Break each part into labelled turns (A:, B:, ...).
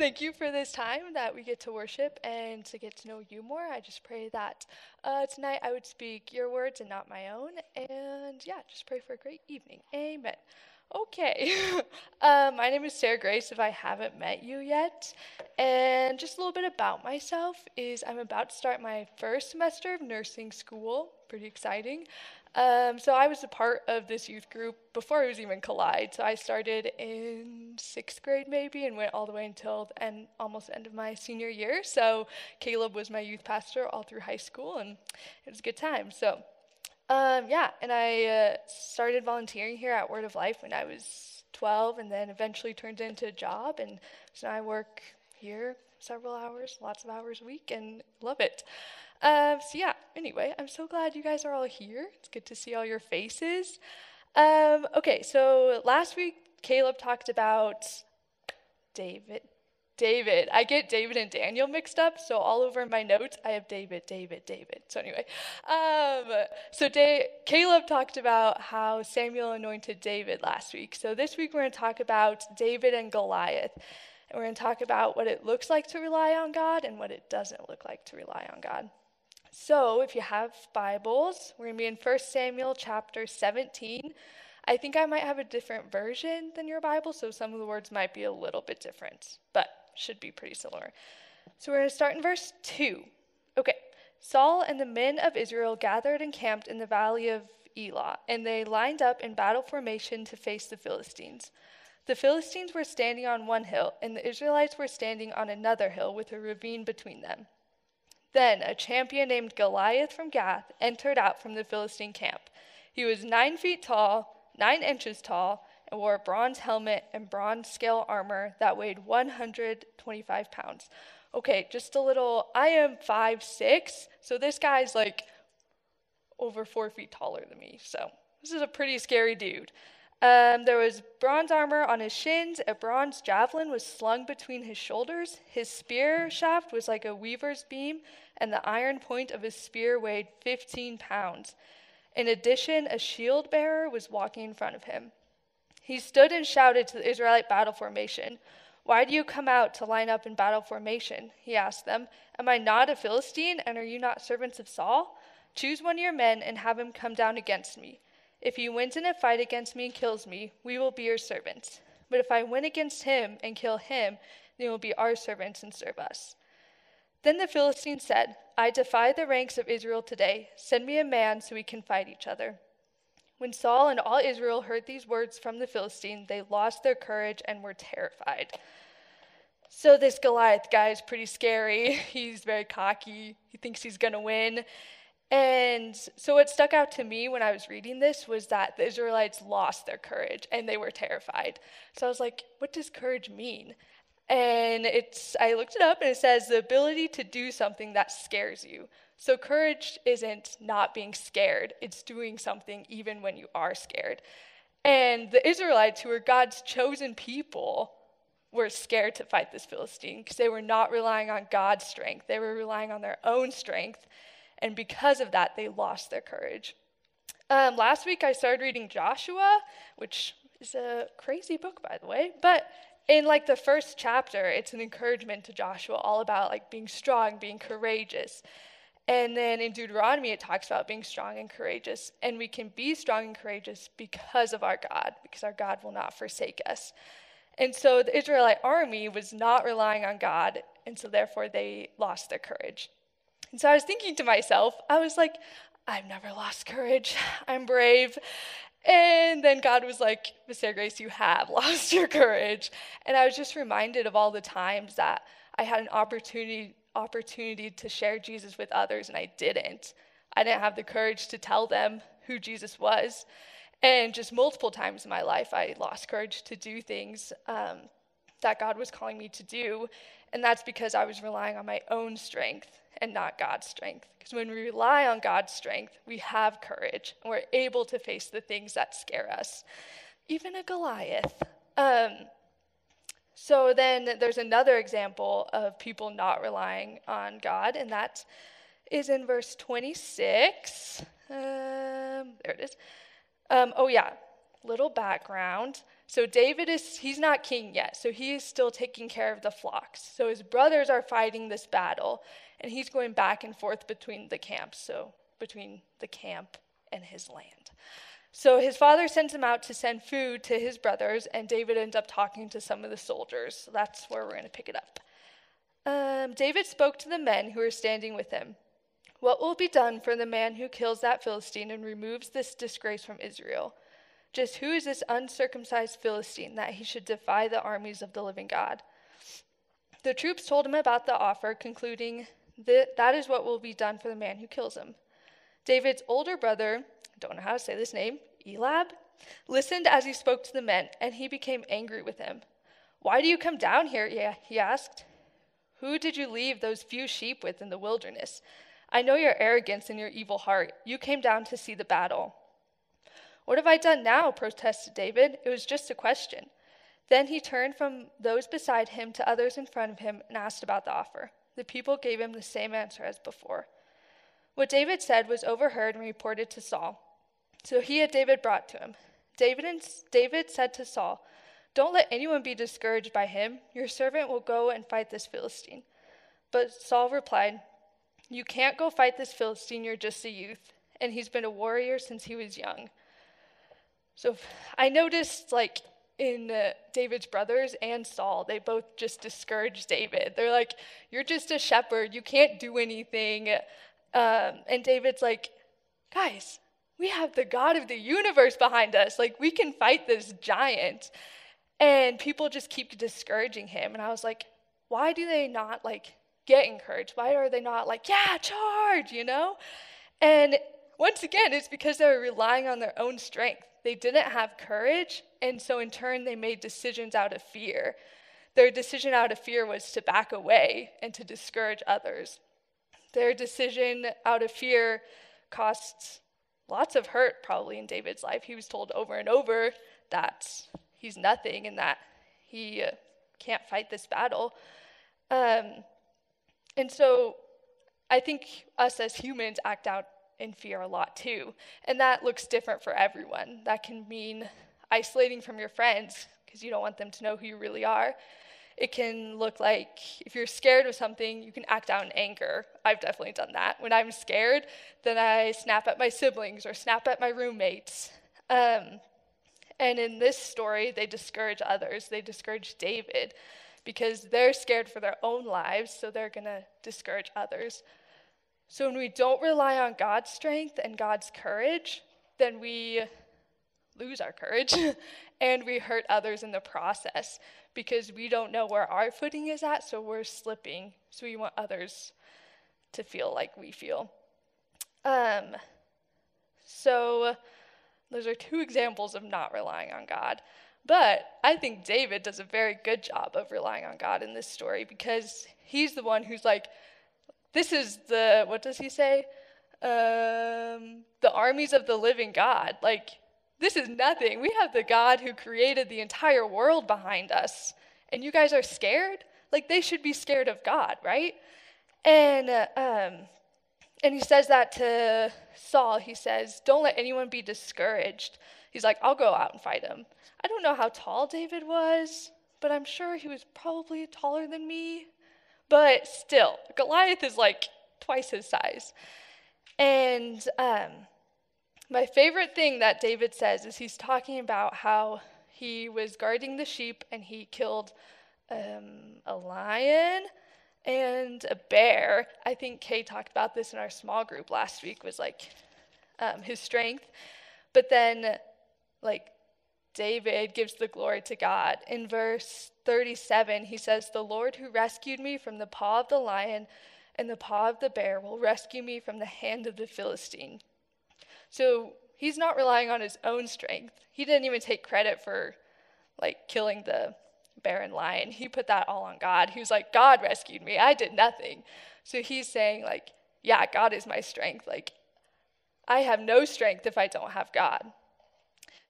A: thank you for this time that we get to worship and to get to know you more. I just pray that uh, tonight I would speak your words and not my own. And yeah, just pray for a great evening. Amen. Okay, uh, my name is Sarah Grace. If I haven't met you yet, and just a little bit about myself is I'm about to start my first semester of nursing school. Pretty exciting. Um, so I was a part of this youth group before it was even Collide. So I started in sixth grade maybe and went all the way until the end, almost end of my senior year. So Caleb was my youth pastor all through high school, and it was a good time. So um, yeah, and I uh, started volunteering here at Word of Life when I was 12, and then eventually turned into a job. And so I work here several hours, lots of hours a week, and love it. Um, so yeah, anyway, I'm so glad you guys are all here. It's good to see all your faces. Um, okay, so last week Caleb talked about David. David. I get David and Daniel mixed up, so all over my notes I have David, David, David. So anyway, um, so da- Caleb talked about how Samuel anointed David last week. So this week we're going to talk about David and Goliath. And we're going to talk about what it looks like to rely on God and what it doesn't look like to rely on God. So, if you have Bibles, we're going to be in 1 Samuel chapter 17. I think I might have a different version than your Bible, so some of the words might be a little bit different, but should be pretty similar. So, we're going to start in verse 2. Okay. Saul and the men of Israel gathered and camped in the valley of Elah, and they lined up in battle formation to face the Philistines. The Philistines were standing on one hill, and the Israelites were standing on another hill with a ravine between them. Then a champion named Goliath from Gath entered out from the Philistine camp. He was nine feet tall, nine inches tall, and wore a bronze helmet and bronze scale armor that weighed 125 pounds. Okay, just a little. I am five six, so this guy's like over four feet taller than me. So this is a pretty scary dude. Um, there was bronze armor on his shins. A bronze javelin was slung between his shoulders. His spear shaft was like a weaver's beam, and the iron point of his spear weighed 15 pounds. In addition, a shield bearer was walking in front of him. He stood and shouted to the Israelite battle formation. Why do you come out to line up in battle formation? He asked them. Am I not a Philistine, and are you not servants of Saul? Choose one of your men and have him come down against me. If he wins in a fight against me and kills me, we will be your servants. But if I win against him and kill him, then you will be our servants and serve us. Then the Philistine said, I defy the ranks of Israel today. Send me a man so we can fight each other. When Saul and all Israel heard these words from the Philistine, they lost their courage and were terrified. So, this Goliath guy is pretty scary. He's very cocky. He thinks he's going to win. And so, what stuck out to me when I was reading this was that the Israelites lost their courage and they were terrified. So, I was like, what does courage mean? And it's, I looked it up and it says the ability to do something that scares you. So, courage isn't not being scared, it's doing something even when you are scared. And the Israelites, who were God's chosen people, were scared to fight this Philistine because they were not relying on God's strength, they were relying on their own strength. And because of that, they lost their courage. Um, last week, I started reading Joshua, which is a crazy book, by the way. But in like the first chapter, it's an encouragement to Joshua, all about like being strong, being courageous. And then in Deuteronomy, it talks about being strong and courageous. And we can be strong and courageous because of our God, because our God will not forsake us. And so the Israelite army was not relying on God, and so therefore they lost their courage. And so I was thinking to myself, I was like, I've never lost courage. I'm brave. And then God was like, Sarah Grace, you have lost your courage. And I was just reminded of all the times that I had an opportunity opportunity to share Jesus with others and I didn't. I didn't have the courage to tell them who Jesus was. And just multiple times in my life, I lost courage to do things um, that God was calling me to do. And that's because I was relying on my own strength and not God's strength. Because when we rely on God's strength, we have courage and we're able to face the things that scare us, even a Goliath. Um, so then there's another example of people not relying on God, and that is in verse 26. Um, there it is. Um, oh, yeah, little background. So David is, he's not king yet, so he is still taking care of the flocks. So his brothers are fighting this battle, and he's going back and forth between the camps, so between the camp and his land. So his father sends him out to send food to his brothers, and David ends up talking to some of the soldiers. So that's where we're going to pick it up. Um, David spoke to the men who were standing with him. What will be done for the man who kills that Philistine and removes this disgrace from Israel? Just who is this uncircumcised Philistine that he should defy the armies of the living God? The troops told him about the offer, concluding that that is what will be done for the man who kills him. David's older brother, don't know how to say this name, Elab, listened as he spoke to the men, and he became angry with him. Why do you come down here? he asked. Who did you leave those few sheep with in the wilderness? I know your arrogance and your evil heart. You came down to see the battle. What have I done now? protested David. It was just a question. Then he turned from those beside him to others in front of him and asked about the offer. The people gave him the same answer as before. What David said was overheard and reported to Saul. So he had David brought to him. David, and, David said to Saul, Don't let anyone be discouraged by him. Your servant will go and fight this Philistine. But Saul replied, You can't go fight this Philistine. You're just a youth, and he's been a warrior since he was young. So I noticed, like, in uh, David's brothers and Saul, they both just discouraged David. They're like, You're just a shepherd. You can't do anything. Um, and David's like, Guys, we have the God of the universe behind us. Like, we can fight this giant. And people just keep discouraging him. And I was like, why do they not like get encouraged? Why are they not like, yeah, charge, you know? And once again, it's because they're relying on their own strength. They didn't have courage. And so, in turn, they made decisions out of fear. Their decision out of fear was to back away and to discourage others. Their decision out of fear costs lots of hurt probably in David's life. He was told over and over that he's nothing and that he uh, can't fight this battle. Um, and so I think us as humans act out in fear a lot too. And that looks different for everyone. That can mean isolating from your friends because you don't want them to know who you really are. It can look like if you're scared of something, you can act out in anger. I've definitely done that. When I'm scared, then I snap at my siblings or snap at my roommates. Um, and in this story, they discourage others. They discourage David because they're scared for their own lives, so they're going to discourage others. So when we don't rely on God's strength and God's courage, then we lose our courage and we hurt others in the process because we don't know where our footing is at, so we're slipping. So we want others to feel like we feel. Um, so those are two examples of not relying on God. But I think David does a very good job of relying on God in this story because he's the one who's like, this is the, what does he say? Um, the armies of the living God. Like, this is nothing. We have the God who created the entire world behind us, and you guys are scared? Like, they should be scared of God, right? And, uh, um, and he says that to Saul. He says, Don't let anyone be discouraged. He's like, I'll go out and fight him. I don't know how tall David was, but I'm sure he was probably taller than me. But still, Goliath is like twice his size. And um, my favorite thing that David says is he's talking about how he was guarding the sheep and he killed um, a lion and a bear. I think Kay talked about this in our small group last week, was like um, his strength. But then, like, David gives the glory to God. In verse 37, he says, The Lord who rescued me from the paw of the lion and the paw of the bear will rescue me from the hand of the Philistine. So he's not relying on his own strength. He didn't even take credit for like killing the bear and lion. He put that all on God. He was like, God rescued me. I did nothing. So he's saying, like, yeah, God is my strength. Like, I have no strength if I don't have God.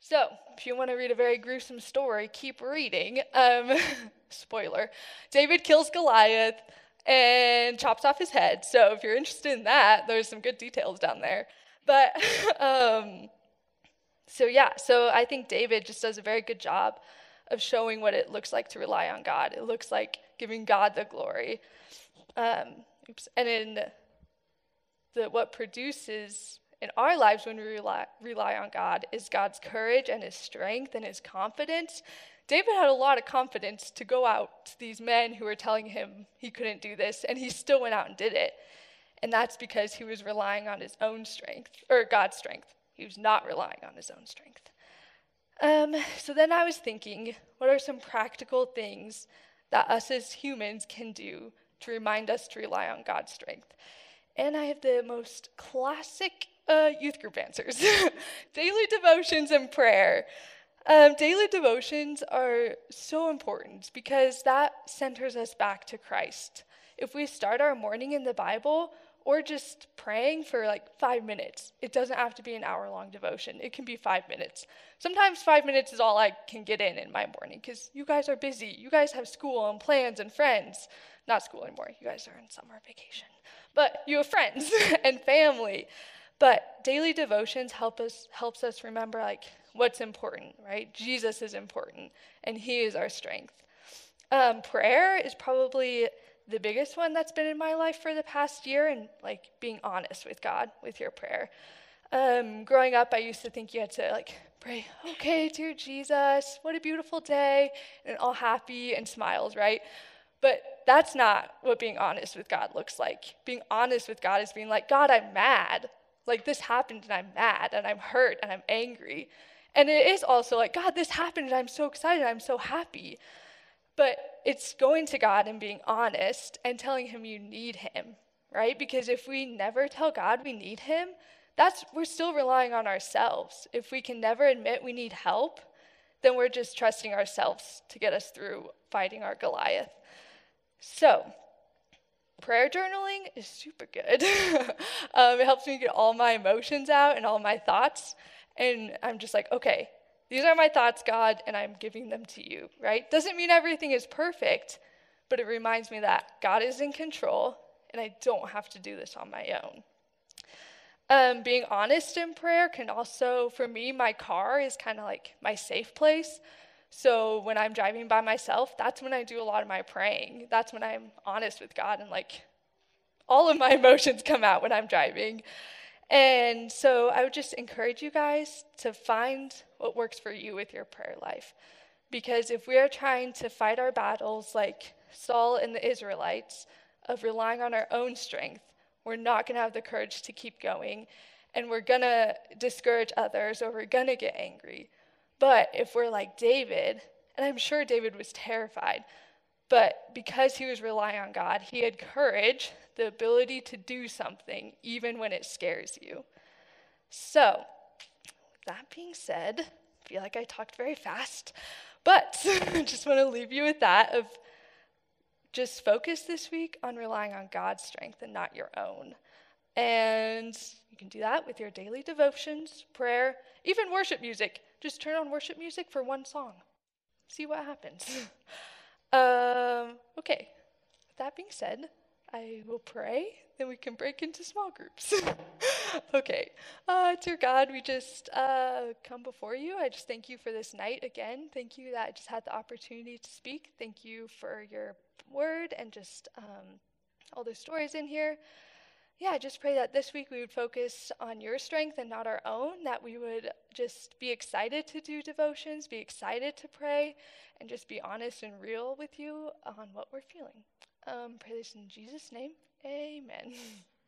A: So, if you want to read a very gruesome story, keep reading. Um, spoiler David kills Goliath and chops off his head. So, if you're interested in that, there's some good details down there. But um, So, yeah, so I think David just does a very good job of showing what it looks like to rely on God. It looks like giving God the glory. Um, oops, and in the, what produces in our lives when we rely, rely on God is God's courage and his strength and his confidence. David had a lot of confidence to go out to these men who were telling him he couldn't do this, and he still went out and did it. And that's because he was relying on his own strength, or God's strength. He was not relying on his own strength. Um, so then I was thinking, what are some practical things that us as humans can do to remind us to rely on God's strength? And I have the most classic uh, youth group answers daily devotions and prayer. Um, daily devotions are so important because that centers us back to Christ. If we start our morning in the Bible, or just praying for like five minutes. It doesn't have to be an hour long devotion, it can be five minutes. Sometimes five minutes is all I can get in in my morning because you guys are busy. You guys have school and plans and friends. Not school anymore, you guys are in summer vacation. But you have friends and family. But daily devotions help us helps us remember like what's important, right? Jesus is important and he is our strength. Um, prayer is probably the biggest one that's been in my life for the past year and like being honest with God with your prayer. Um, growing up, I used to think you had to like pray, okay, dear Jesus, what a beautiful day, and all happy and smiles, right? But that's not what being honest with God looks like. Being honest with God is being like, God, I'm mad. Like this happened and I'm mad and I'm hurt and I'm angry. And it is also like, God, this happened and I'm so excited, I'm so happy. But it's going to God and being honest and telling him you need him, right? Because if we never tell God we need him, that's we're still relying on ourselves. If we can never admit we need help, then we're just trusting ourselves to get us through fighting our Goliath. So, prayer journaling is super good. um, it helps me get all my emotions out and all my thoughts. And I'm just like, okay, these are my thoughts, God, and I'm giving them to you, right? Doesn't mean everything is perfect, but it reminds me that God is in control and I don't have to do this on my own. Um, being honest in prayer can also, for me, my car is kind of like my safe place. So when I'm driving by myself, that's when I do a lot of my praying. That's when I'm honest with God and like all of my emotions come out when I'm driving. And so I would just encourage you guys to find what works for you with your prayer life. Because if we are trying to fight our battles like Saul and the Israelites, of relying on our own strength, we're not going to have the courage to keep going. And we're going to discourage others or we're going to get angry. But if we're like David, and I'm sure David was terrified, but because he was relying on God, he had courage, the ability to do something, even when it scares you. So, that being said, I feel like I talked very fast, but I just want to leave you with that of just focus this week on relying on God's strength and not your own. And you can do that with your daily devotions, prayer, even worship music. Just turn on worship music for one song. See what happens. Um, okay, with that being said, I will pray, then we can break into small groups. okay, uh, dear God, we just uh, come before you. I just thank you for this night again. Thank you that I just had the opportunity to speak. Thank you for your word and just um, all the stories in here yeah, I just pray that this week we would focus on your strength and not our own, that we would just be excited to do devotions, be excited to pray, and just be honest and real with you on what we're feeling. Um, pray this in Jesus' name. Amen.